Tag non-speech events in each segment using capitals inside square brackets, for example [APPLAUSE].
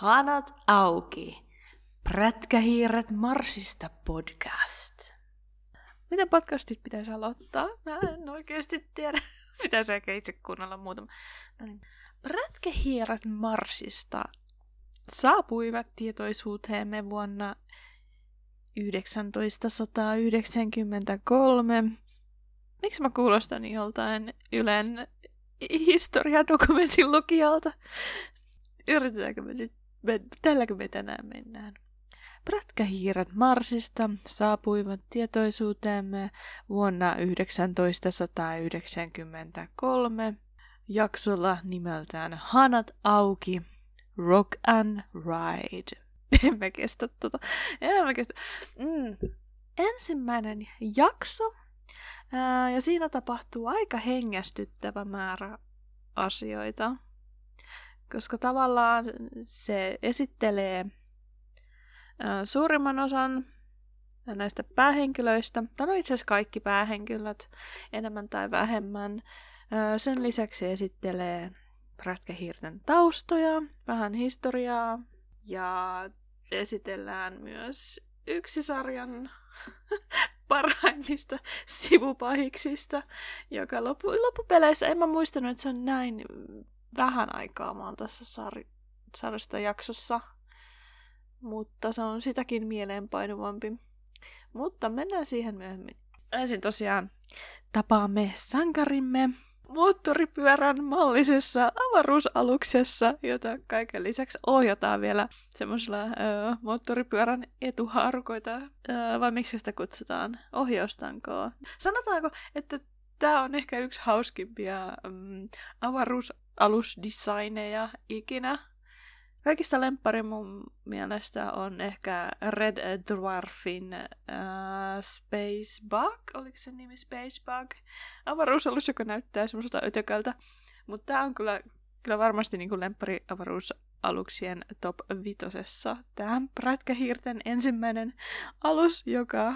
Hanat auki. Prätkähiiret Marsista podcast. Miten podcastit pitäisi aloittaa? Mä en oikeasti tiedä. [LAUGHS] Pitäisi ehkä itse kuunnella muutama. No niin. Prätkähiiret Marsista saapuivat tietoisuuteemme vuonna 1993. Miksi mä kuulostan joltain Ylen historiadokumentin lukijalta? Yritetäänkö me nyt, me, tälläkö me tänään mennään? Prätkähiiret Marsista saapuivat tietoisuuteemme vuonna 1993 jaksolla nimeltään Hanat auki, Rock and Ride. [LAUGHS] En mä kestä tota. En mä kestä. Mm. Ensimmäinen jakso. Ää, ja siinä tapahtuu aika hengästyttävä määrä asioita. Koska tavallaan se esittelee suurimman osan näistä päähenkilöistä, tai no itse asiassa kaikki päähenkilöt, enemmän tai vähemmän. Sen lisäksi esittelee prätkähiirten taustoja, vähän historiaa, ja esitellään myös yksi sarjan [LAUGHS] parhaimmista sivupahiksista, joka loppu, loppupeleissä, en mä muistanut, että se on näin vähän aikaa, mä oon tässä sar- sarjasta jaksossa, mutta se on sitäkin mieleenpainuvampi. Mutta mennään siihen myöhemmin. Ensin tosiaan tapaamme sankarimme, moottoripyörän mallisessa avaruusaluksessa, jota kaiken lisäksi ohjataan vielä semmoisella moottoripyörän etuharkoita, öö, vai miksi sitä kutsutaan, ohjaustankoa. Sanotaanko, että tämä on ehkä yksi hauskimpia mm, avaruusalusdesigneja ikinä. Kaikista lemppari mun mielestä on ehkä Red Dwarfin uh, Space Bug, oliko se nimi Space Bug? Avaruusalus, joka näyttää semmoiselta ötökältä. Mutta tämä on kyllä, kyllä varmasti niinku lemppari avaruusaluksien top vitosessa. Tämä prätkähiirten ensimmäinen alus, joka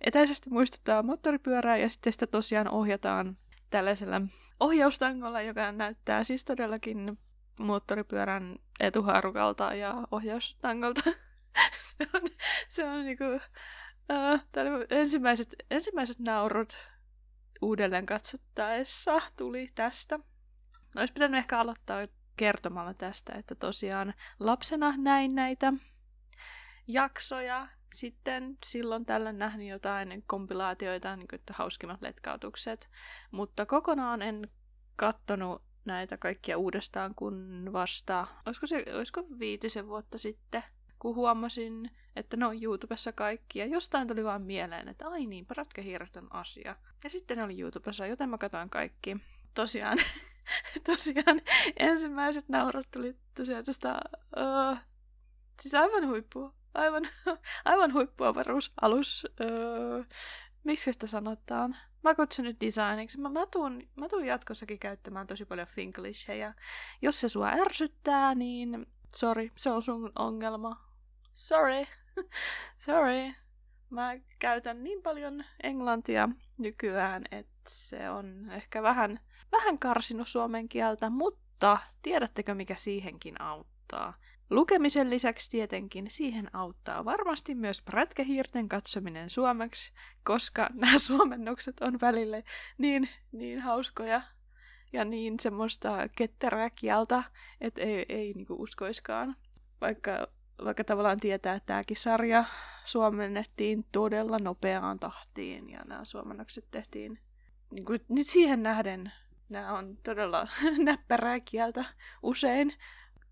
etäisesti muistuttaa moottoripyörää ja sitten sitä tosiaan ohjataan tällaisella ohjaustangolla, joka näyttää siis todellakin moottoripyörän etuharukalta ja ohjaustangolta. [LAUGHS] se on, se on niinku, uh, ensimmäiset, ensimmäiset naurut uudelleen katsottaessa tuli tästä. Olisi pitänyt ehkä aloittaa kertomalla tästä, että tosiaan lapsena näin näitä jaksoja. Sitten silloin tällä nähnyt jotain kompilaatioita, niin kuin, että hauskimmat letkautukset. Mutta kokonaan en kattonut näitä kaikkia uudestaan, kun vasta, olisiko, se, olisiko viitisen vuotta sitten, kun huomasin, että ne on YouTubessa kaikki, ja jostain tuli vaan mieleen, että ai niin, prätkähiiret on asia. Ja sitten ne oli YouTubessa, joten mä katsoin kaikki. Tosiaan, [LAUGHS] tosiaan ensimmäiset naurut tuli tosiaan tuosta, uh, siis aivan huippu, aivan, [LAUGHS] aivan huippuavaruusalus, uh, miksi sitä sanotaan? Mä kutsun nyt designiksi. Mä, mä, tuun, mä tuun jatkossakin käyttämään tosi paljon Finglishia. Jos se sua ärsyttää, niin sorry, se on sun ongelma. Sorry. [LAUGHS] sorry. Mä käytän niin paljon englantia nykyään, että se on ehkä vähän, vähän karsinut suomen kieltä, mutta tiedättekö mikä siihenkin auttaa? Lukemisen lisäksi tietenkin siihen auttaa varmasti myös prätkähiirten katsominen suomeksi, koska [LAUGHS] nämä suomennokset on välille niin, niin hauskoja ja niin semmoista ketterää kieltä, että ei, ei niinku uskoiskaan. Vaikka, vaikka tavallaan tietää, että tämäkin sarja suomennettiin todella nopeaan tahtiin ja nämä suomennokset tehtiin niin kuin, nyt siihen nähden nämä on todella [LAUGHS] näppärää kieltä usein,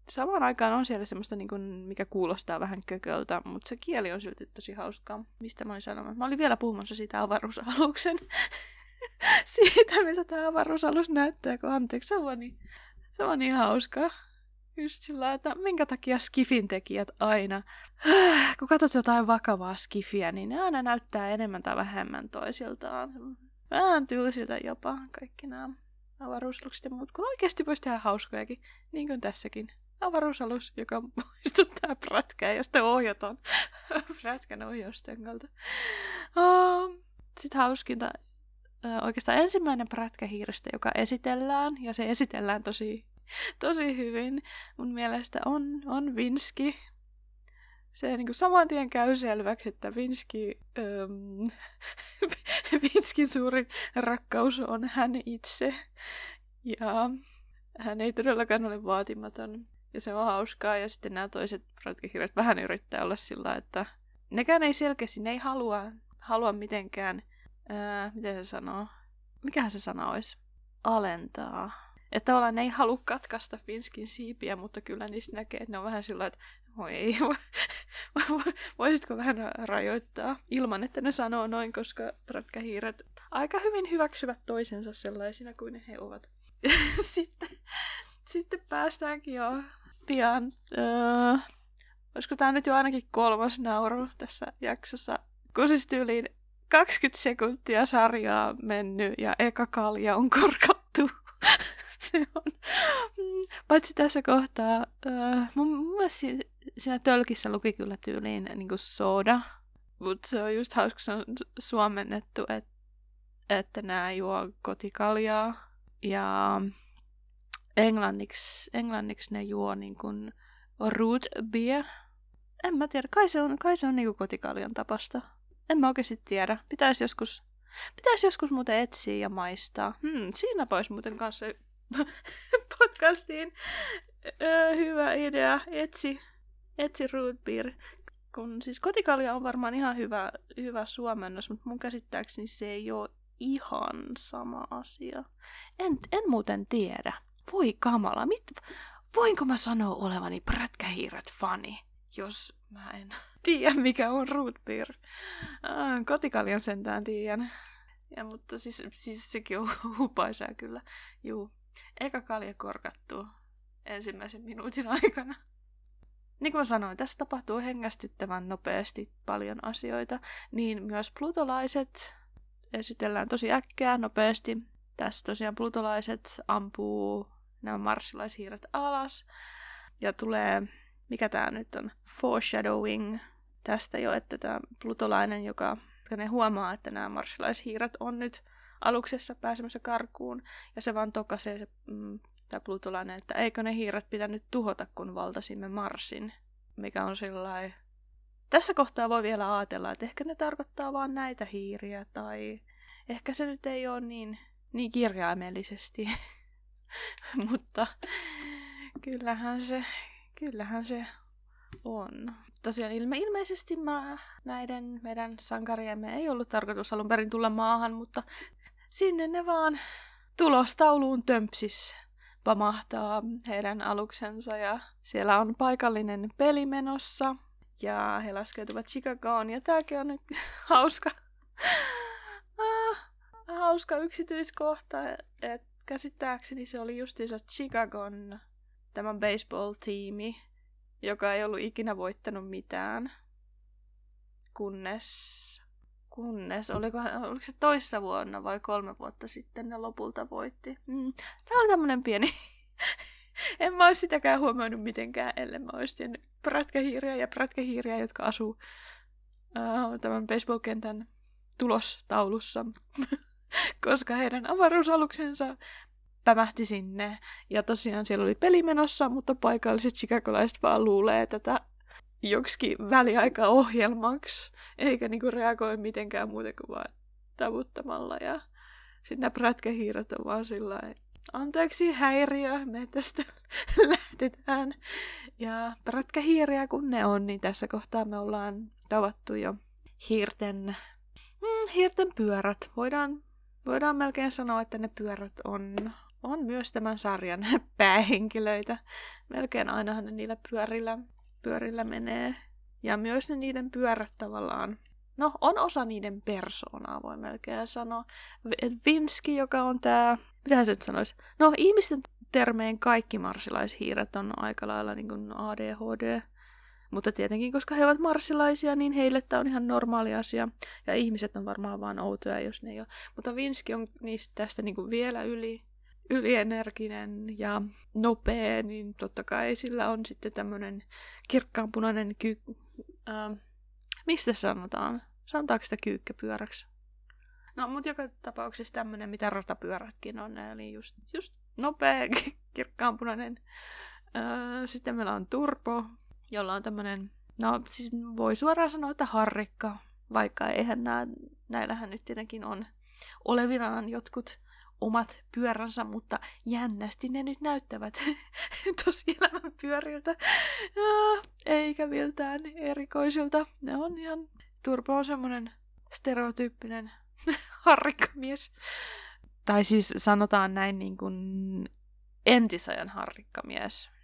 samaan aikaan on siellä semmoista, niin kuin, mikä kuulostaa vähän kököltä, mutta se kieli on silti tosi hauskaa. Mistä mä olin sanomassa? Mä olin vielä puhumassa siitä avaruusaluksen. [LAUGHS] siitä, miltä tämä avaruusalus näyttää, kun anteeksi, se on niin, se on niin hauskaa. Just sillä että minkä takia skifin tekijät aina, [SIGHS] kun katsot jotain vakavaa skifiä, niin ne aina näyttää enemmän tai vähemmän toisiltaan. Vähän tylsiltä jopa kaikki nämä avaruusalukset ja muut, kun oikeasti voisi tehdä hauskojakin, niin kuin tässäkin avaruusalus, joka [LAUGHS] muistuttaa prätkää ja sitten ohjataan [LAUGHS] prätkän ohjaustengolta. Uh, sitten hauskinta, oikeastaan ensimmäinen prätkä hiirestä, joka esitellään, ja se esitellään tosi tosi hyvin. Mun mielestä on, on Vinski. Se niin kuin saman tien käy selväksi, että Vinski, ähm, [LAUGHS] Vinskin suurin rakkaus on hän itse. Ja hän ei todellakaan ole vaatimaton. Ja se on hauskaa. Ja sitten nämä toiset ratkakirjat vähän yrittää olla sillä, että nekään ei selkeästi, ne ei halua, halua mitenkään, ää, miten se sanoo, mikähän se sana olisi, alentaa. Että tavallaan ne ei halua katkaista Finskin siipiä, mutta kyllä niistä näkee, että ne on vähän sillä että voi ei, [LAUGHS] voisitko vähän rajoittaa ilman, että ne sanoo noin, koska prätkähiiret aika hyvin hyväksyvät toisensa sellaisina kuin he ovat. [LAUGHS] sitten, sitten päästäänkin jo pian. Öö, olisiko tämä nyt jo ainakin kolmas nauru tässä jaksossa? Kun siis tyyliin 20 sekuntia sarjaa mennyt ja eka kalja on korkattu. [LAUGHS] se on. Paitsi tässä kohtaa, uh, mun, mun mielestä siinä tölkissä luki kyllä tyyliin niin kuin soda, mutta se on just hauska, se on suomennettu, että, että nämä juo kotikaljaa. Ja englanniksi, englanniksi ne juo niin kuin root beer. En mä tiedä, kai se on, kai se on niin kuin kotikaljan tapasta. En mä oikeasti tiedä. Pitäisi joskus, pitäisi joskus muuten etsiä ja maistaa. Hmm, siinä pois muuten kanssa [LAUGHS] podcastiin. Öö, hyvä idea. Etsi, etsi root beer. Kun, siis kotikalja on varmaan ihan hyvä, hyvä suomennos, mutta mun käsittääkseni se ei ole ihan sama asia. En, en muuten tiedä. Voi kamala, mit, voinko mä sanoa olevani prätkähiiret fani, jos mä en [LAUGHS] tiedä mikä on root beer. Kotikaljan sentään tiedän. Ja, mutta siis, siis sekin on [LAUGHS] hupaisaa kyllä. Juu. Eka kalja korkattu ensimmäisen minuutin aikana. Niin kuin sanoin, tässä tapahtuu hengästyttävän nopeasti paljon asioita, niin myös plutolaiset esitellään tosi äkkää, nopeasti. Tässä tosiaan plutolaiset ampuu nämä marssilaishiiret alas. Ja tulee, mikä tämä nyt on, foreshadowing tästä jo, että tämä plutolainen, joka ne huomaa, että nämä marssilaishiiret on nyt aluksessa pääsemässä karkuun, ja se vaan tokaisee se mm, tämä plutolainen, että eikö ne hiiret pitänyt tuhota, kun valtasimme Marsin, mikä on sellainen tässä kohtaa voi vielä ajatella, että ehkä ne tarkoittaa vain näitä hiiriä, tai ehkä se nyt ei ole niin, niin kirjaimellisesti. [LAUGHS] [LAUGHS] Mutta kyllähän se, kyllähän se on. Tosiaan ilme, ilmeisesti mä, näiden meidän sankariemme ei ollut tarkoitus alun perin tulla maahan, mutta sinne ne vaan tulostauluun tömpsis pamahtaa heidän aluksensa ja siellä on paikallinen peli menossa ja he laskeutuvat Chicagoon ja tämäkin on [LAUGHS] hauska, [LAUGHS] ah, hauska yksityiskohta, että käsittääkseni se oli justiinsa Chicagon tämän baseball-tiimi, joka ei ollut ikinä voittanut mitään, kunnes, kunnes oliko, oliko se toissa vuonna vai kolme vuotta sitten ne lopulta voitti. Mm. Tämä oli tämmöinen pieni [LAUGHS] en mä olisi sitäkään huomioinut mitenkään, ellei mä olisi tiennyt prätkähiiriä ja prätkähiiriä, jotka asuu uh, tämän baseball-kentän tulostaulussa, [LAUGHS] [LAUGHS] koska heidän avaruusaluksensa pämähti sinne. Ja tosiaan siellä oli peli menossa, mutta paikalliset chicagolaiset vaan luulee tätä joksikin väliaikaohjelmaksi, eikä niinku reagoi mitenkään muuten kuin vaan tavuttamalla. Ja sitten nämä prätkähiiret on vaan sillä anteeksi häiriö, me tästä [LAUGHS] lähdetään. Ja prätkähiiriä kun ne on, niin tässä kohtaa me ollaan tavattu jo hiirten, mm, hiirten pyörät. Voidaan, voidaan melkein sanoa, että ne pyörät on, on myös tämän sarjan [LAUGHS] päähenkilöitä. Melkein ainahan ne niillä pyörillä, pyörillä menee. Ja myös ne niiden pyörät tavallaan No, on osa niiden persoonaa, voi melkein sanoa. Vinski, joka on tämä, mitä se nyt sanoisi? No, ihmisten termeen kaikki marsilaishiiret on aika lailla niin kuin ADHD. Mutta tietenkin, koska he ovat marsilaisia, niin heille tämä on ihan normaali asia. Ja ihmiset on varmaan vaan outoja, jos ne ei ole. Mutta Vinski on niistä tästä niin kuin vielä yli, ylienerginen ja nopea, niin totta kai sillä on sitten tämmöinen kirkkaanpunainen ky- äh, Mistä sanotaan? Sanotaanko sitä kyykkäpyöräksi? No, mutta joka tapauksessa tämmöinen, mitä ratapyörätkin on, eli just, just nopea, [LAUGHS] kirkkaanpunainen. Sitten meillä on Turbo, jolla on tämmönen, no siis voi suoraan sanoa, että harrikka, vaikka eihän nää, näillähän nyt tietenkin on olevinaan jotkut omat pyöränsä, mutta jännästi ne nyt näyttävät [LAUGHS] tosielämän pyöriltä, eikä miltään erikoisilta. Ne on ihan, Turbo on semmonen stereotyyppinen [LAUGHS] harrikkamies. Tai siis sanotaan näin niin kuin entisajan harrikkamies.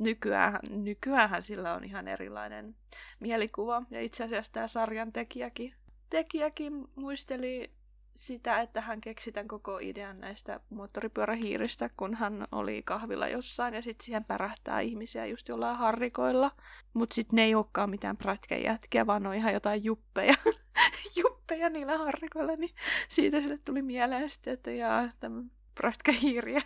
Nykyään, nykyään sillä on ihan erilainen mielikuva. Ja itse asiassa tämä sarjan tekijäkin, tekijäkin muisteli sitä, että hän keksi tämän koko idean näistä moottoripyörähiiristä, kun hän oli kahvilla jossain ja sitten siihen pärähtää ihmisiä just jollain harrikoilla. Mutta sitten ne ei olekaan mitään prätkäjätkiä, vaan on ihan jotain juppeja, [LAUGHS] juppeja niillä harrikoilla, niin siitä sille tuli mieleen sitten, että jaa, tämä prätkähiiriä.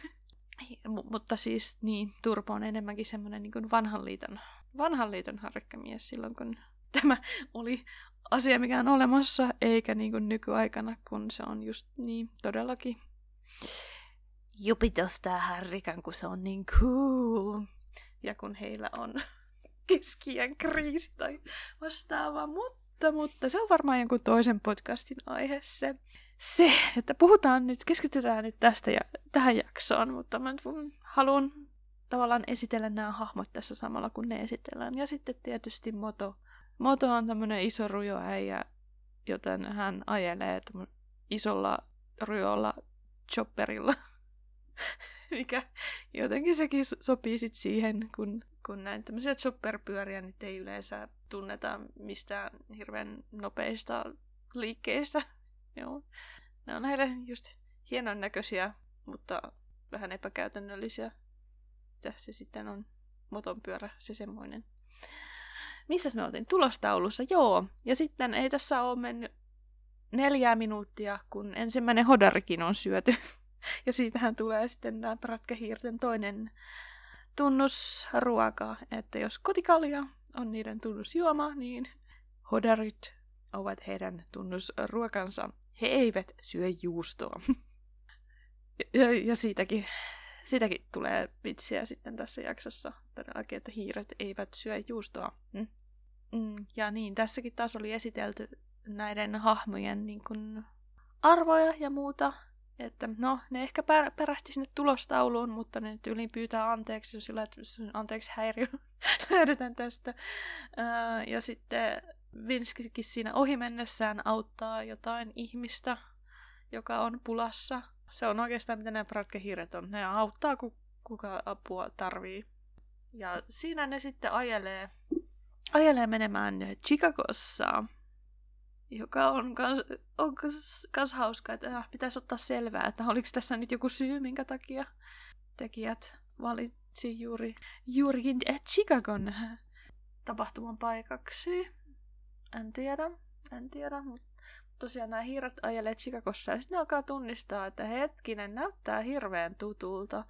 M- mutta siis niin, Turpo on enemmänkin semmoinen niin vanhan liiton, vanhan liiton harrikkamies silloin, kun [LAUGHS] tämä oli asia, mikä on olemassa, eikä niin kuin nykyaikana, kun se on just niin todellakin jupitostaa harrikan, kun se on niin cool. Ja kun heillä on [LAUGHS] keskiän kriisi tai vastaava, mutta, mutta se on varmaan jonkun toisen podcastin aihe se. Se, että puhutaan nyt, keskitytään nyt tästä ja tähän jaksoon, mutta mä haluan tavallaan esitellä nämä hahmot tässä samalla, kun ne esitellään. Ja sitten tietysti Moto Moto on tämmönen iso rujo äijä, joten hän ajelee isolla rujolla chopperilla. [LAUGHS] Mikä jotenkin sekin sopii sit siihen, kun, kun näin tämmöisiä chopperpyöriä nyt ei yleensä tunneta mistään hirveän nopeista liikkeistä. Joo. Ne on heille just hienon näköisiä, mutta vähän epäkäytännöllisiä. Tässä sitten on motonpyörä, se semmoinen missä me oltiin? Tulostaulussa, joo. Ja sitten ei tässä ole mennyt neljää minuuttia, kun ensimmäinen hodarikin on syöty. [LAUGHS] Ja siitähän tulee sitten tämä prätkähiirten toinen tunnusruoka, että jos kotikalja on niiden tunnusjuoma, niin hodarit ovat heidän tunnusruokansa. He eivät syö juustoa. [LAUGHS] Ja, ja siitäkin, siitäkin tulee vitsiä sitten tässä jaksossa todellakin, että hiiret eivät syö juustoa. Mm. Mm, ja niin, tässäkin taas oli esitelty näiden hahmojen niin kun, arvoja ja muuta. Että no, ne ehkä pär- pärähti sinne tulostauluun, mutta ne nyt yli pyytää anteeksi, sillä että anteeksi häiriö, [LAUGHS] lähdetään tästä. Öö, ja sitten Vinskikin siinä ohi mennessään auttaa jotain ihmistä, joka on pulassa. Se on oikeastaan mitä nämä pratkehiiret on. Ne auttaa, ku- kuka apua tarvii. Ja siinä ne sitten ajelee ajelee menemään Chicagossa, joka on kans, on kans, kans hauska, että äh, pitäisi ottaa selvää, että oliko tässä nyt joku syy, minkä takia tekijät valitsi juuri, juurikin Chicagon tapahtuman paikaksi. En tiedä, en tiedä, mutta tosiaan nämä hiiret ajelee Chicagossa ja sitten alkaa tunnistaa, että hetkinen näyttää hirveän tutulta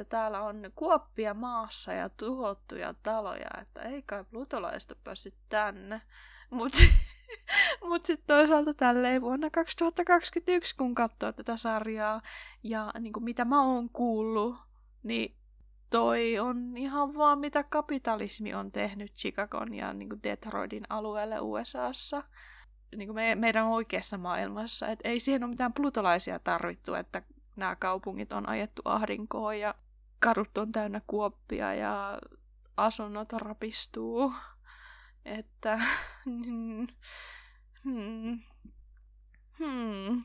että täällä on kuoppia maassa ja tuhottuja taloja, että ei kai plutolaiset ole tänne. Mutta mut [LAUGHS] sitten toisaalta tälleen vuonna 2021, kun katsoo tätä sarjaa ja niin kuin mitä mä oon kuullut, niin toi on ihan vaan mitä kapitalismi on tehnyt Chicagon ja niin kuin Detroitin alueelle USAssa. Niin kuin me, meidän oikeassa maailmassa. Et ei siihen ole mitään plutolaisia tarvittu, että nämä kaupungit on ajettu ahdinkoon ja kadut on täynnä kuoppia ja asunnot rapistuu. Että... [LAUGHS] Hmm, hmm,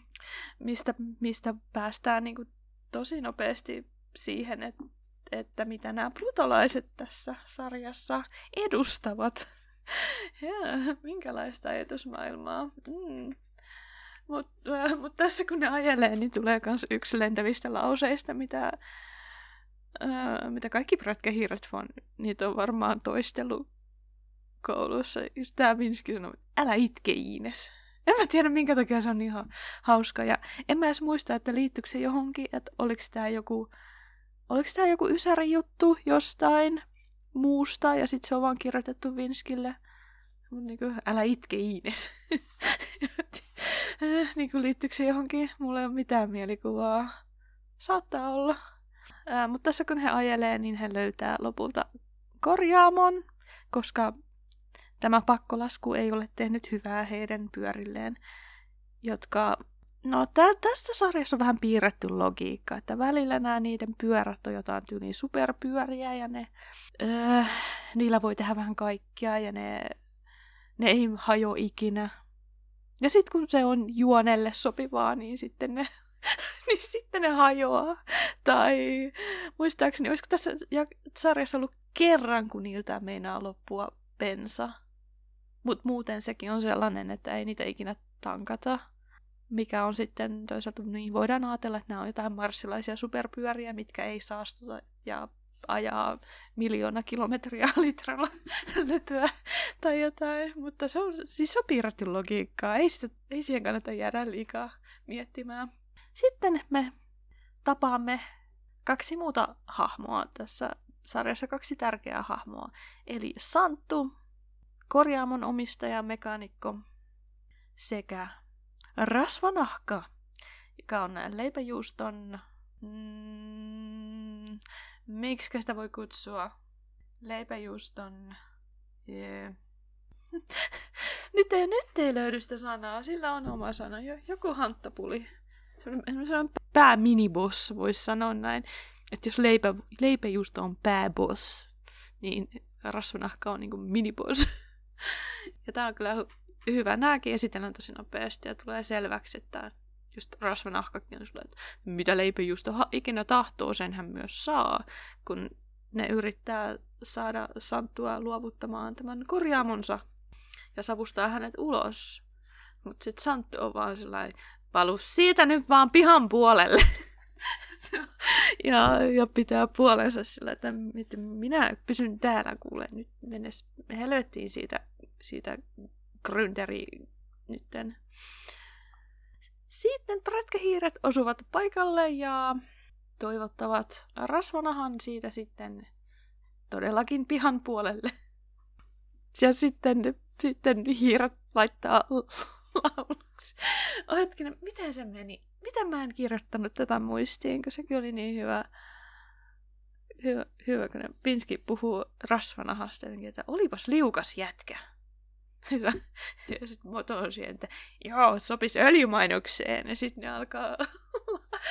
mistä, mistä päästään niin kuin tosi nopeasti siihen, että, että mitä nämä plutolaiset tässä sarjassa edustavat. [LAUGHS] ja, minkälaista ajatusmaailmaa. Mm. Mutta äh, mut tässä kun ne ajelee, niin tulee myös yksi lentävistä lauseista, mitä Öö, mitä kaikki prätkähiiret vaan, niitä on varmaan toistellut koulussa. Just tää Vinski sanoi, älä itke Iines. En mä tiedä, minkä takia se on ihan hauska. Ja en mä edes muista, että liittyykö se johonkin, että oliko tää joku, oliko tää joku ysäri juttu jostain muusta, ja sitten se on vaan kirjoitettu Vinskille. Niin kuin, älä itke Iines. [LAUGHS] niin kuin, liittyykö se johonkin? Mulla ei ole mitään mielikuvaa. Saattaa olla. Ää, mutta tässä kun he ajelee, niin he löytää lopulta korjaamon, koska tämä pakkolasku ei ole tehnyt hyvää heidän pyörilleen, jotka No tä- tässä sarjassa on vähän piirretty logiikka, että välillä nämä niiden pyörät on jotain tyyliin superpyöriä ja ne, öö, niillä voi tehdä vähän kaikkea ja ne, ne ei hajo ikinä. Ja sitten kun se on juonelle sopivaa, niin sitten ne, [LAUGHS] niin sitten ne hajoaa. Tai muistaakseni, olisiko tässä sarjassa ollut kerran, kun niiltä meinaa loppua bensa. Mutta muuten sekin on sellainen, että ei niitä ikinä tankata mikä on sitten toisaalta, niin voidaan ajatella, että nämä on jotain marssilaisia superpyöriä, mitkä ei saastuta ja ajaa miljoona kilometriä [LAUGHS] litralla löpöä tai jotain, mutta se on siis piirretty logiikkaa, ei, sitä, ei siihen kannata jäädä liikaa miettimään. Sitten me tapaamme kaksi muuta hahmoa tässä sarjassa, kaksi tärkeää hahmoa, eli Santtu, korjaamon omistaja, mekaanikko, sekä rasvanahka, joka on leipäjuuston... Mm, miksi sitä voi kutsua? Leipäjuuston... Yeah. [LAUGHS] nyt, ei, nyt ei löydy sitä sanaa, sillä on oma sana. Joku hanttapuli. Se on, pääminiboss, voisi sanoa näin. Että jos leipä, leipäjuusto on pääboss, niin rasvanahka on niinku miniboss. [LAUGHS] ja tää on kyllä hyvä. Nääkin esitellään tosi nopeasti ja tulee selväksi, että just rasvanahkakin on sulle, että mitä leipäjuusto ikinä tahtoo, sen hän myös saa, kun ne yrittää saada Santtua luovuttamaan tämän korjaamonsa ja savustaa hänet ulos. Mutta sitten Santtu on vaan sellainen, palu siitä nyt vaan pihan puolelle. [LAUGHS] ja, ja pitää puolensa sillä, että, että minä pysyn täällä, kuule, nyt mennessä helvettiin siitä, siitä Gründeri nytten. Sitten prätkähiiret osuvat paikalle ja toivottavat rasvanahan siitä sitten todellakin pihan puolelle. Ja sitten, sitten hiiret laittaa lauluksi. Oh, hetkinen, miten se meni? Miten mä en kirjoittanut tätä muistiin, kun sekin oli niin hyvä. Hyvä, hyvä kun Pinski puhuu rasvanahasta, että olipas liukas jätkä. [LAUGHS] ja sitten moto siihen, että joo, sopisi öljymainokseen. Ja sitten ne alkaa,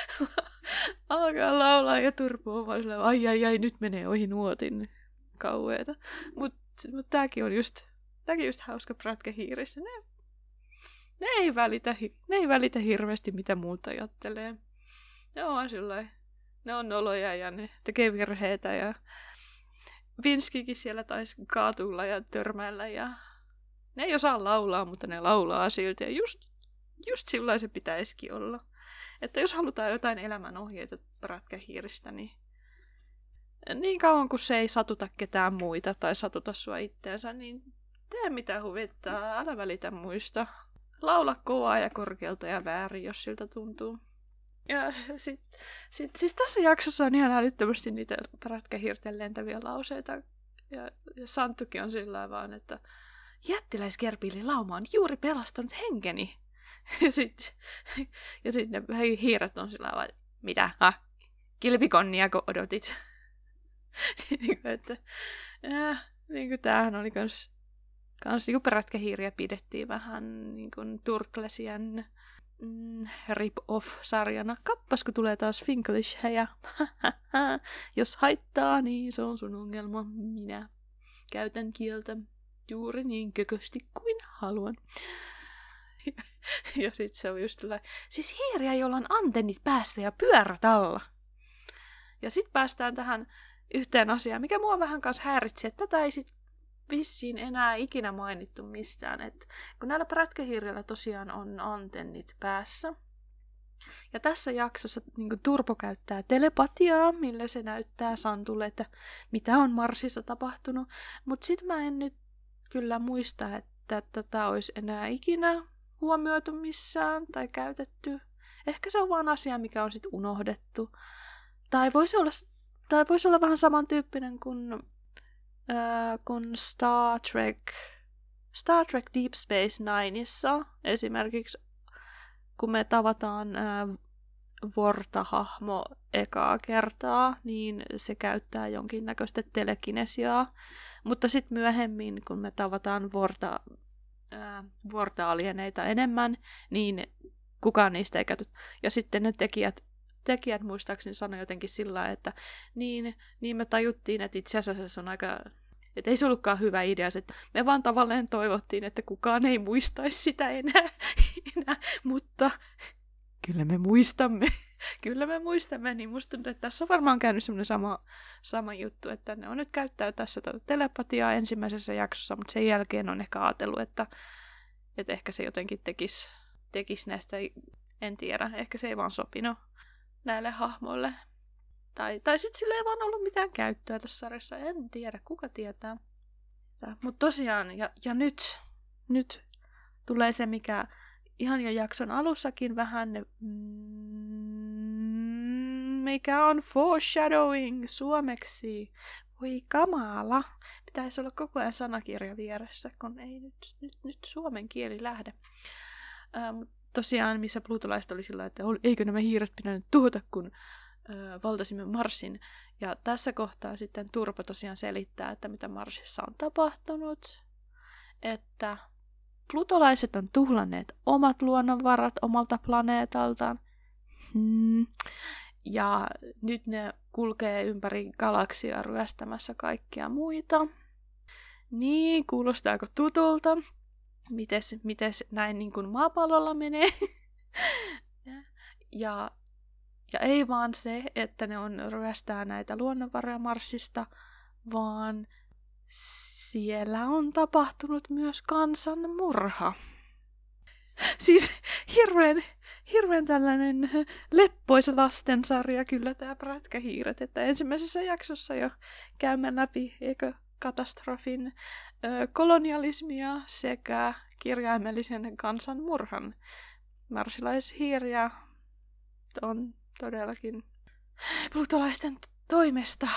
[LAUGHS] alkaa laulaa ja turpua vaan sillä, ai ai ai, nyt menee ohi nuotin kauheeta. Mutta mut tääkin on just, tääkin just hauska hiirissä. Ne, ne, ei välitä, ne ei välitä hirveästi, mitä muuta ajattelee. Ne on sillä ne on noloja ja ne tekee virheitä ja Vinskikin siellä taisi kaatulla ja törmäillä ja ne ei osaa laulaa, mutta ne laulaa silti. Ja just, just sillä se pitäisikin olla. Että jos halutaan jotain elämän ohjeita prätkähiiristä, niin niin kauan kuin se ei satuta ketään muita tai satuta sua itteensä, niin tee mitä huvittaa, älä välitä muista. Laula kovaa ja korkealta ja väärin, jos siltä tuntuu. Ja [LAUGHS] sit, sit, siis tässä jaksossa on ihan älyttömästi niitä prätkähiirten lentäviä lauseita. Ja, ja Santtukin on sillä vaan, että jättiläiskerpiili lauma on juuri pelastanut henkeni. Ja sitten ja sit ne hiiret on sillä tavalla, mitä? Ha? Kilpikonnia, kun odotit. niin kuin, että, äh, niin kuin tämähän oli kans, kans niin perätkähiiriä pidettiin vähän niin kuin Turklesien mm, rip-off-sarjana. Kappas, kun tulee taas Finglish ja [LAUGHS] Jos haittaa, niin se on sun ongelma. Minä käytän kieltä juuri niin kökösti kuin haluan. Ja, ja sitten se on just sellainen, siis hiiriä, jolla on antennit päässä ja pyörät alla. Ja sitten päästään tähän yhteen asiaan, mikä mua vähän kanssa häiritsi, että tätä ei sit vissiin enää ikinä mainittu mistään. Et kun näillä prätkähiirillä tosiaan on antennit päässä, ja tässä jaksossa niin Turpo käyttää telepatiaa, millä se näyttää Santulle, että mitä on Marsissa tapahtunut. Mutta sitten mä en nyt kyllä muista, että tätä olisi enää ikinä huomioitu missään tai käytetty. Ehkä se on vaan asia, mikä on sitten unohdettu. Tai voisi olla, tai voisi olla vähän samantyyppinen kuin, äh, kuin Star Trek, Star Trek Deep Space Nineissa esimerkiksi, kun me tavataan äh, Vorta-hahmo ekaa kertaa, niin se käyttää jonkinnäköistä telekinesiaa. Mutta sitten myöhemmin, kun me tavataan Vorta, ää, Vorta-alieneita enemmän, niin kukaan niistä ei käytä. Ja sitten ne tekijät, tekijät muistaakseni sanoi jotenkin sillä että niin, niin me tajuttiin, että itse asiassa se on aika että ei se ollutkaan hyvä idea, että me vaan tavallaan toivottiin, että kukaan ei muistaisi sitä enää, [LAUGHS] enää mutta kyllä me muistamme. [LAUGHS] kyllä me muistamme, niin musta tuntuu, että tässä on varmaan käynyt semmoinen sama, sama juttu, että ne on nyt käyttää tässä tätä telepatiaa ensimmäisessä jaksossa, mutta sen jälkeen on ehkä ajatellut, että, että ehkä se jotenkin tekisi, tekisi näistä, en tiedä, ehkä se ei vaan sopinut näille hahmoille. Tai, tai sitten sillä ei vaan ollut mitään käyttöä tässä sarjassa, en tiedä, kuka tietää. Mutta tosiaan, ja, ja nyt, nyt tulee se, mikä ihan jo jakson alussakin vähän, mm, mikä on foreshadowing suomeksi. Voi kamala. Pitäisi olla koko ajan sanakirja vieressä, kun ei nyt, nyt, nyt suomen kieli lähde. Ähm, tosiaan, missä plutolaiset oli sillä, että eikö nämä hiiret pitänyt tuhota, kun ö, valtasimme Marsin. Ja tässä kohtaa sitten Turpa tosiaan selittää, että mitä Marsissa on tapahtunut. Että plutolaiset on tuhlanneet omat luonnonvarat omalta planeetaltaan. Hmm. Ja nyt ne kulkee ympäri galaksia ryöstämässä kaikkia muita. Niin, kuulostaako tutulta? Mites, mites näin niin kuin maapallolla menee? [LAUGHS] ja ja ei vaan se, että ne on ryöstää näitä luonnonvaroja Marsista, vaan siellä on tapahtunut myös kansanmurha. Siis hirveän, hirveän tällainen leppoisa lastensarja kyllä tämä Prätkähiiret, että ensimmäisessä jaksossa jo käymme läpi eikö katastrofin ö, kolonialismia sekä kirjaimellisen kansanmurhan. Marsilaishiiriä on todellakin plutolaisten toimesta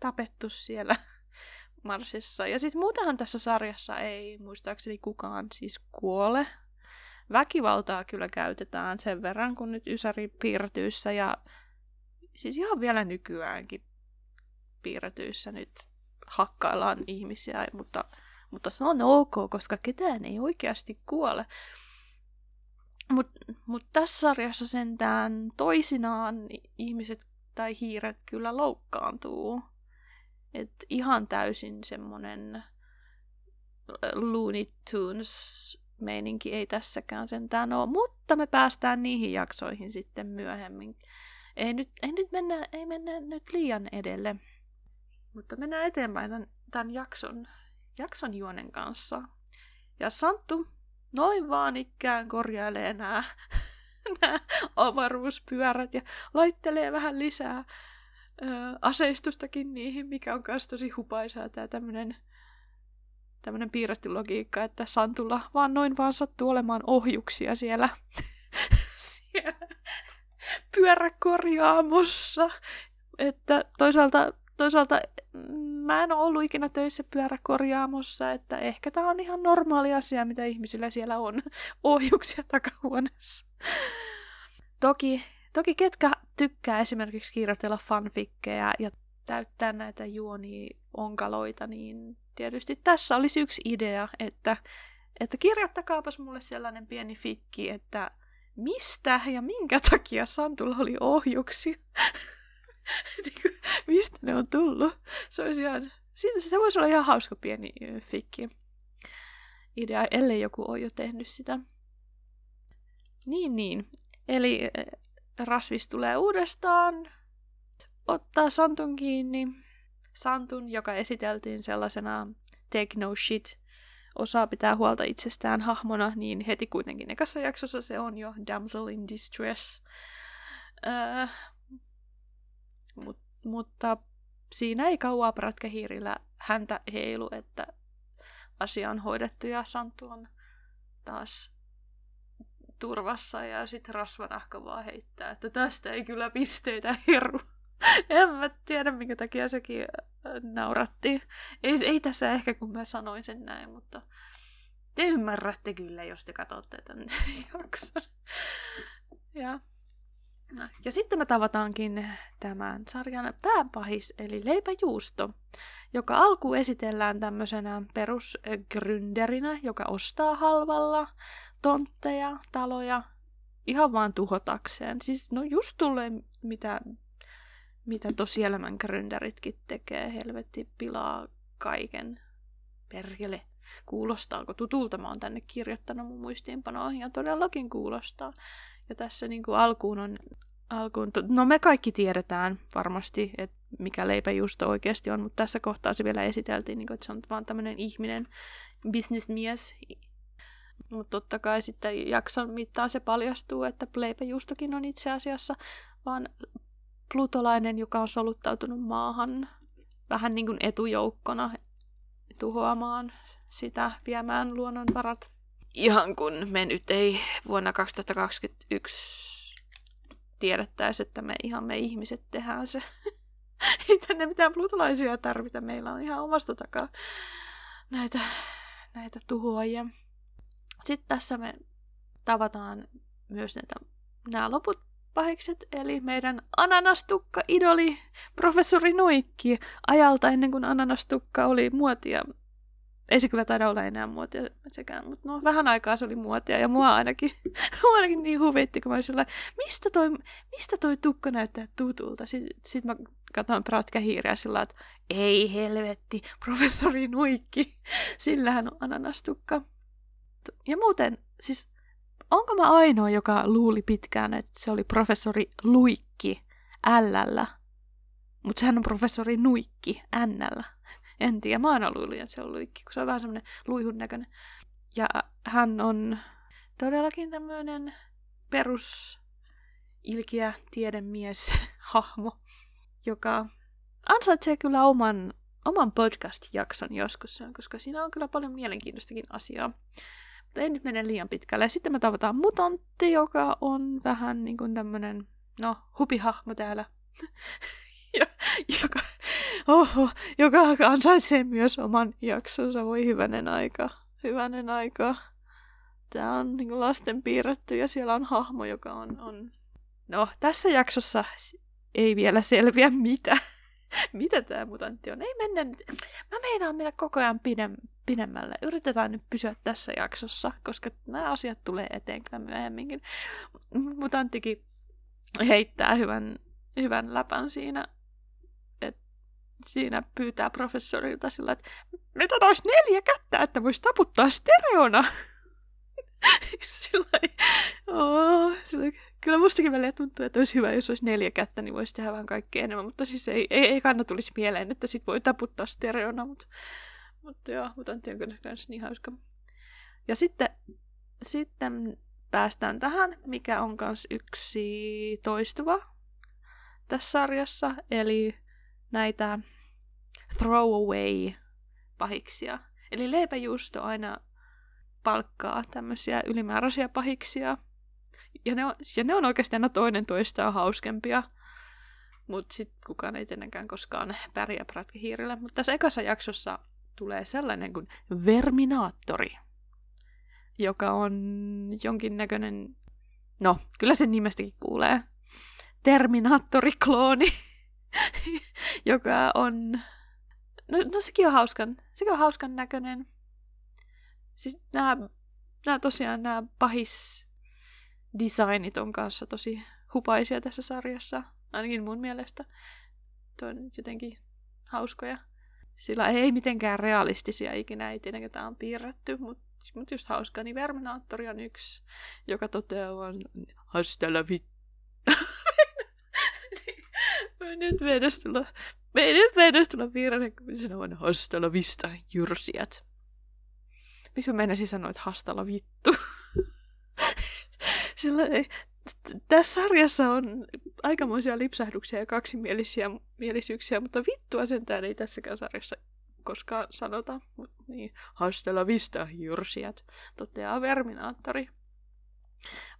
tapettu siellä Marsissa. Ja siis muutenhan tässä sarjassa ei muistaakseni kukaan siis kuole. Väkivaltaa kyllä käytetään sen verran, kun nyt Ysäri piirretyissä ja siis ihan vielä nykyäänkin piirretyissä nyt hakkaillaan ihmisiä, mutta, mutta se on ok, koska ketään ei oikeasti kuole. Mutta mut tässä sarjassa sentään toisinaan ihmiset tai hiiret kyllä loukkaantuu. Et ihan täysin semmonen Looney Tunes meininki ei tässäkään sentään ole, mutta me päästään niihin jaksoihin sitten myöhemmin. Ei nyt, ei nyt mennä, ei mennä nyt liian edelle, mutta mennään eteenpäin tämän, tämän jakson, jakson juonen kanssa. Ja Santtu noin vaan ikään korjailee nämä, [LAUGHS] nämä avaruuspyörät ja laittelee vähän lisää aseistustakin niihin, mikä on myös tosi hupaisaa tämä tämmöinen tämmöinen piirretty logiikka, että Santulla vaan noin vaan sattuu olemaan ohjuksia siellä, [LAUGHS] siellä pyöräkorjaamossa. Että toisaalta, toisaalta mä en ole ollut ikinä töissä pyöräkorjaamossa, että ehkä tämä on ihan normaali asia, mitä ihmisillä siellä on [LAUGHS] ohjuksia takahuoneessa. Toki, toki ketkä tykkää esimerkiksi kirjoitella fanfikkeja ja täyttää näitä juoni-onkaloita, niin tietysti tässä olisi yksi idea, että, että kirjoittakaapas mulle sellainen pieni fikki, että mistä ja minkä takia Santulla oli ohjuksia. [LAUGHS] niin mistä ne on tullut. Se olisi ihan, se voisi olla ihan hauska pieni fikki idea, ellei joku ole jo tehnyt sitä. Niin, niin. Eli Rasvis tulee uudestaan, ottaa Santun kiinni. Santun, joka esiteltiin sellaisena take no shit, osaa pitää huolta itsestään hahmona, niin heti kuitenkin ekassa jaksossa se on jo damsel in distress. Öö, Mut, mutta siinä ei kauaa prätkähiirillä häntä heilu, että asia on hoidettu ja Santtu on taas turvassa ja sitten rasvanahka vaan heittää, että tästä ei kyllä pisteitä heru. [LAUGHS] en mä tiedä, minkä takia sekin nauratti. Ei, ei tässä ehkä, kun mä sanoin sen näin, mutta te ymmärrätte kyllä, jos te katsotte tämän [LAUGHS] jakson. Ja No, ja sitten me tavataankin tämän sarjan pääpahis, eli leipäjuusto, joka alkuun esitellään tämmöisenä perusgründerinä, joka ostaa halvalla tontteja, taloja, ihan vaan tuhotakseen. Siis no just tulee mitä, mitä tosielämän gründeritkin tekee, helvetti pilaa kaiken. Perkele. Kuulostaako tutulta? Mä oon tänne kirjoittanut mun muistiinpanoihin ja todellakin kuulostaa. Ja tässä niin kuin alkuun on, alkuun, no me kaikki tiedetään varmasti, että mikä leipäjuusto oikeasti on, mutta tässä kohtaa se vielä esiteltiin, niin kuin, että se on vaan tämmöinen ihminen, bisnesmies. Mutta totta kai sitten jakson mittaan se paljastuu, että leipäjuustokin on itse asiassa vaan plutolainen, joka on soluttautunut maahan vähän niin kuin etujoukkona tuhoamaan sitä, viemään luonnonvarat ihan kun me nyt ei vuonna 2021 tiedettäisi, että me ihan me ihmiset tehdään se. [LAUGHS] ei tänne mitään plutolaisia tarvita. Meillä on ihan omasta takaa näitä, näitä tuhoajia. Sitten tässä me tavataan myös näitä, nämä loput pahikset, eli meidän ananastukka-idoli, professori Nuikki, ajalta ennen kuin ananastukka oli muotia ei se kyllä taida olla enää muotia sekään, mutta no vähän aikaa se oli muotia ja mua ainakin, [LAUGHS] mua ainakin niin huvitti, kun mä olin sillä, mistä toi, mistä toi tukka näyttää tutulta. Sitten sit mä katsoin pratkähiiriä sillä että ei helvetti, professori Nuikki, [LAUGHS] sillähän on ananastukka. Ja muuten, siis onko mä ainoa, joka luuli pitkään, että se oli professori Luikki Lllä, mutta sehän on professori Nuikki Nllä. En tiedä, mä aina luulin, se on luikki, kun se on vähän semmoinen luihun näköinen. Ja hän on todellakin tämmöinen perus ilkiä tiedemies [LAUGHS] hahmo, joka ansaitsee kyllä oman, oman podcast-jakson joskus, koska siinä on kyllä paljon mielenkiintoistakin asiaa. Mutta ei nyt mene liian pitkälle. Sitten me tavataan mutantti, joka on vähän niin kuin tämmöinen, no, hupihahmo täällä. [LAUGHS] ja, joka, oho, joka ansaitsee myös oman jaksonsa. Voi hyvänen aika. Hyvänen aika. Tämä on niin lasten piirretty ja siellä on hahmo, joka on, on... No, tässä jaksossa ei vielä selviä mitä. [LAUGHS] mitä tämä mutantti on. Ei mennä nyt. Mä meinaan mennä koko ajan pidem, pidemmälle. Yritetään nyt pysyä tässä jaksossa, koska nämä asiat tulee eteen kyllä myöhemminkin. Mutanttikin heittää hyvän, hyvän läpän siinä siinä pyytää professorilta sillä, että mitä olisi neljä kättä, että voisi taputtaa stereona. [LAUGHS] sillä, oh, kyllä mustakin välillä tuntuu, että olisi hyvä, jos olisi neljä kättä, niin voisi tehdä vähän kaikkea enemmän, mutta siis ei, ei, ei kannata tulisi mieleen, että sit voi taputtaa stereona, mutta, mutta joo, mutta on kyllä niin hauska. Ja sitten, sitten päästään tähän, mikä on myös yksi toistuva tässä sarjassa, eli näitä throwaway pahiksia. Eli leipäjuusto aina palkkaa tämmöisiä ylimääräisiä pahiksia. Ja ne on, ja ne on oikeasti aina toinen toistaan hauskempia. Mutta sitten kukaan ei tietenkään koskaan pärjää prätkähiirillä. Mutta tässä ekassa jaksossa tulee sellainen kuin Verminaattori, joka on jonkinnäköinen, no kyllä sen nimestäkin kuulee, Terminaattori-klooni, [LAUGHS] joka on No, no sekin on hauskan, sekin on hauskan näköinen. Siis nämä tosiaan nämä pahis designit on kanssa tosi hupaisia tässä sarjassa. Ainakin mun mielestä. Tuo on jotenkin hauskoja. Sillä ei mitenkään realistisia ikinä, ei tietenkään tämä on piirretty, mutta mut just hauska. Niin Verminaattori on yksi, joka toteaa vaan hasta la vit. [LAUGHS] nyt meidän tulla me ei nyt mennä tulla virhe, kun sanon hastalla vista jyrsijät. Miksi mä meinasin sanoa, että hastalla vittu? [LAUGHS] Sillä ei, tässä sarjassa on aikamoisia lipsahduksia ja kaksimielisiä mielisyyksiä, mutta vittua sentään ei tässäkään sarjassa koskaan sanota. Niin, hastella vista jyrsijät, toteaa Verminaattori.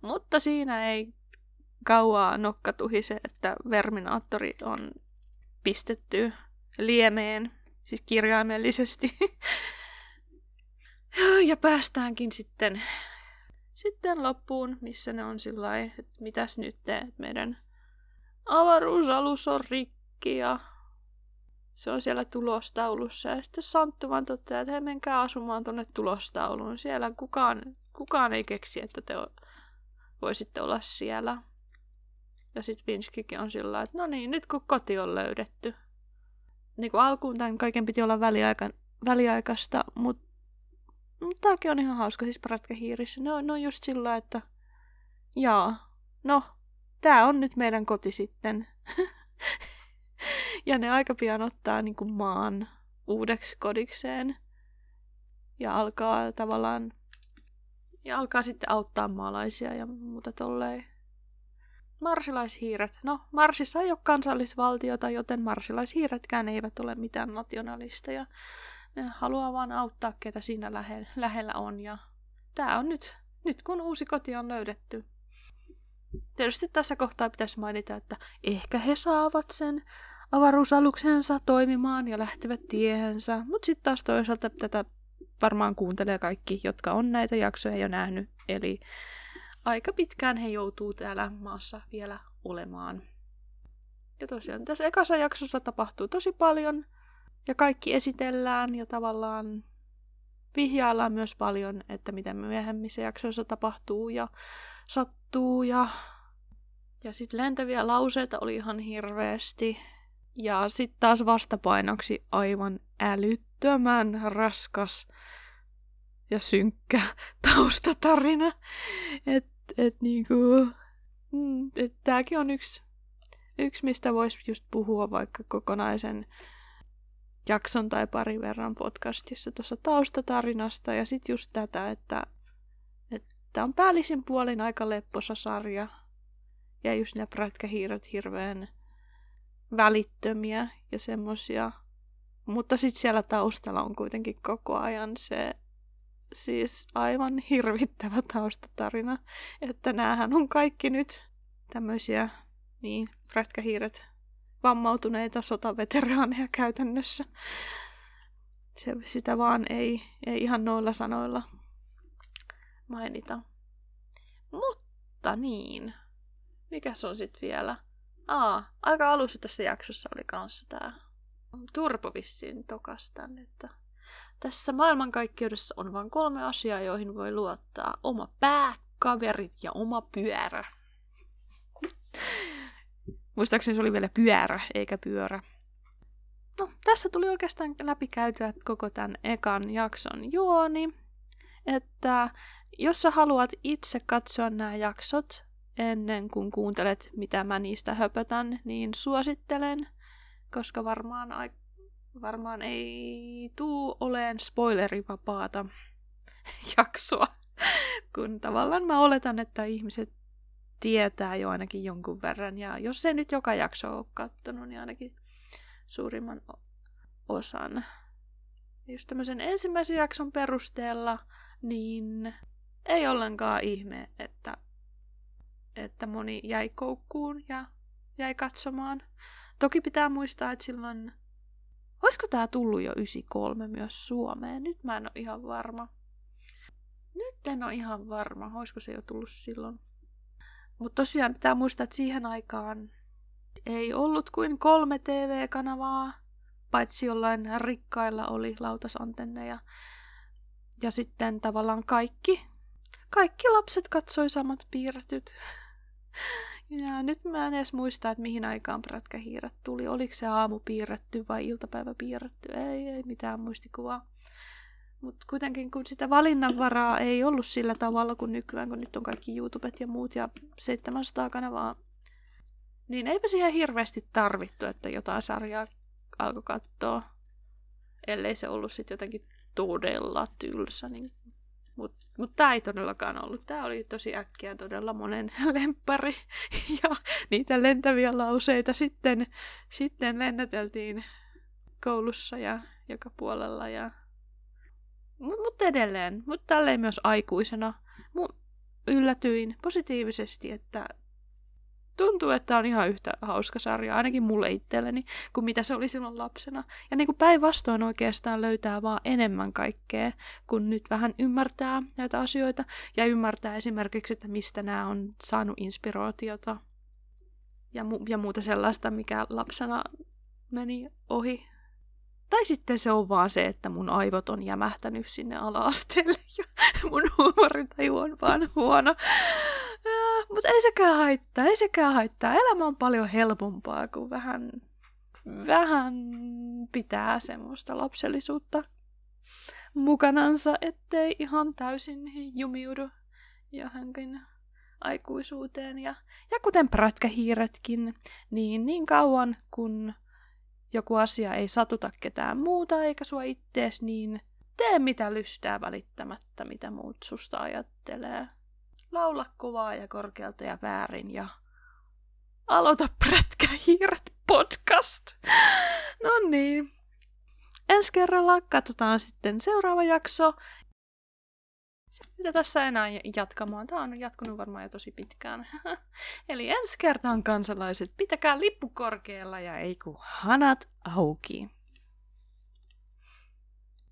Mutta siinä ei kauaa nokka tuhise, että Verminaattori on pistetty liemeen, siis kirjaimellisesti. [LAUGHS] ja päästäänkin sitten sitten loppuun, missä ne on sillä että mitäs nyt teet, meidän avaruusalus on rikki ja se on siellä tulostaulussa. Ja sitten Santtu vaan toteaa, että he menkää asumaan tuonne tulostauluun. Siellä kukaan, kukaan ei keksi, että te voisitte olla siellä. Ja sitten Vinskikin on sillä että no niin, nyt kun koti on löydetty. Niin kuin alkuun tämän kaiken piti olla väliaika, väliaikaista, mutta mut tämäkin on ihan hauska siis prätkähiirissä. Ne on, ne just sillä että jaa, no, tää on nyt meidän koti sitten. [LAUGHS] ja ne aika pian ottaa niin kuin maan uudeksi kodikseen. Ja alkaa tavallaan ja alkaa sitten auttaa maalaisia ja muuta tolleen. Marsilaishiiret. No, Marsissa ei ole kansallisvaltiota, joten marsilaishiiretkään eivät ole mitään nationalisteja. Ne haluaa vaan auttaa, ketä siinä lähe- lähellä on. Ja tää on nyt, nyt kun uusi koti on löydetty. Tietysti tässä kohtaa pitäisi mainita, että ehkä he saavat sen avaruusaluksensa toimimaan ja lähtevät tiehensä, mutta sitten taas toisaalta tätä varmaan kuuntelee kaikki, jotka on näitä jaksoja jo nähnyt, eli aika pitkään he joutuu täällä maassa vielä olemaan. Ja tosiaan tässä ekassa jaksossa tapahtuu tosi paljon, ja kaikki esitellään ja tavallaan vihjaillaan myös paljon, että mitä myöhemmissä jaksoissa tapahtuu ja sattuu ja, ja sitten lentäviä lauseita oli ihan hirveästi. Ja sitten taas vastapainoksi aivan älyttömän raskas ja synkkä [LAUGHS] taustatarina. Et, et niinku, mm, et tääkin on yksi, yksi, mistä voisi just puhua vaikka kokonaisen jakson tai pari verran podcastissa tuossa taustatarinasta. Ja sitten just tätä, että tämä on päällisin puolin aika lepposa sarja. Ja just ne prätkähiiret hirveän välittömiä ja semmosia. Mutta sitten siellä taustalla on kuitenkin koko ajan se siis aivan hirvittävä taustatarina, että näähän on kaikki nyt tämmöisiä, niin, prätkähiiret, vammautuneita sotaveteraaneja käytännössä. Se, sitä vaan ei, ei ihan noilla sanoilla mainita. Mutta niin, mikäs on sitten vielä? Aa, aika alussa tässä jaksossa oli kanssa tää Turbo vissiin tokastan, että tässä maailmankaikkeudessa on vain kolme asiaa, joihin voi luottaa. Oma pää, kaverit ja oma pyörä. Muistaakseni se oli vielä pyörä, eikä pyörä. No, tässä tuli oikeastaan läpikäytyä koko tämän ekan jakson juoni. Että jos sä haluat itse katsoa nämä jaksot ennen kuin kuuntelet, mitä mä niistä höpötän, niin suosittelen, koska varmaan, varmaan ei tuu oleen spoilerivapaata [LAUGHS] jaksoa, kun tavallaan mä oletan, että ihmiset tietää jo ainakin jonkun verran, ja jos ei nyt joka jakso ole kattonut, niin ainakin suurimman osan. Just tämmöisen ensimmäisen jakson perusteella, niin ei ollenkaan ihme, että että moni jäi koukkuun ja jäi katsomaan. Toki pitää muistaa, että silloin... Olisiko tämä tullut jo 93 myös Suomeen? Nyt mä en ole ihan varma. Nyt en ole ihan varma, olisiko se jo tullut silloin. Mutta tosiaan pitää muistaa, että siihen aikaan ei ollut kuin kolme TV-kanavaa, paitsi jollain rikkailla oli lautasantenneja. Ja sitten tavallaan kaikki, kaikki lapset katsoi samat piirretyt [LAUGHS] ja nyt mä en edes muista, että mihin aikaan prätkähiiret tuli. Oliko se aamu piirretty vai iltapäivä piirretty? Ei, ei mitään muistikuvaa. Mutta kuitenkin kun sitä valinnanvaraa ei ollut sillä tavalla kuin nykyään, kun nyt on kaikki YouTubet ja muut ja 700 kanavaa, niin eipä siihen hirveästi tarvittu, että jotain sarjaa alkoi katsoa. Ellei se ollut sitten jotenkin todella tylsä, niin mutta mut tämä ei todellakaan ollut. Tämä oli tosi äkkiä todella monen [LAUGHS] lempari. [LAUGHS] Ja niitä lentäviä lauseita sitten, sitten lennäteltiin koulussa ja joka puolella. Ja... Mutta mut edelleen, mutta tälleen myös aikuisena. Mu- yllätyin positiivisesti, että tuntuu, että on ihan yhtä hauska sarja, ainakin mulle itselleni, kuin mitä se oli silloin lapsena. Ja niin kuin päinvastoin oikeastaan löytää vaan enemmän kaikkea, kun nyt vähän ymmärtää näitä asioita ja ymmärtää esimerkiksi, että mistä nämä on saanut inspiraatiota ja, mu- ja muuta sellaista, mikä lapsena meni ohi. Tai sitten se on vaan se, että mun aivot on jämähtänyt sinne ala-asteelle [LAUGHS] ja mun huumorintaju on vaan huono. Äh, mutta ei sekään haittaa, ei sekään haittaa. Elämä on paljon helpompaa, kuin vähän, vähän pitää semmoista lapsellisuutta mukanansa, ettei ihan täysin jumiudu johonkin aikuisuuteen. Ja, ja kuten prätkähiiretkin, niin niin kauan kun joku asia ei satuta ketään muuta eikä sua ittees, niin tee mitä lystää välittämättä, mitä muut susta ajattelee. Laula kovaa ja korkealta ja väärin ja aloita prätkähiiret podcast. No niin. Ensi kerralla katsotaan sitten seuraava jakso mitä tässä enää jatkamaan. Tämä on jatkunut varmaan jo tosi pitkään. [LAUGHS] Eli ensi kertaan kansalaiset, pitäkää lippu korkealla ja ei kun hanat auki.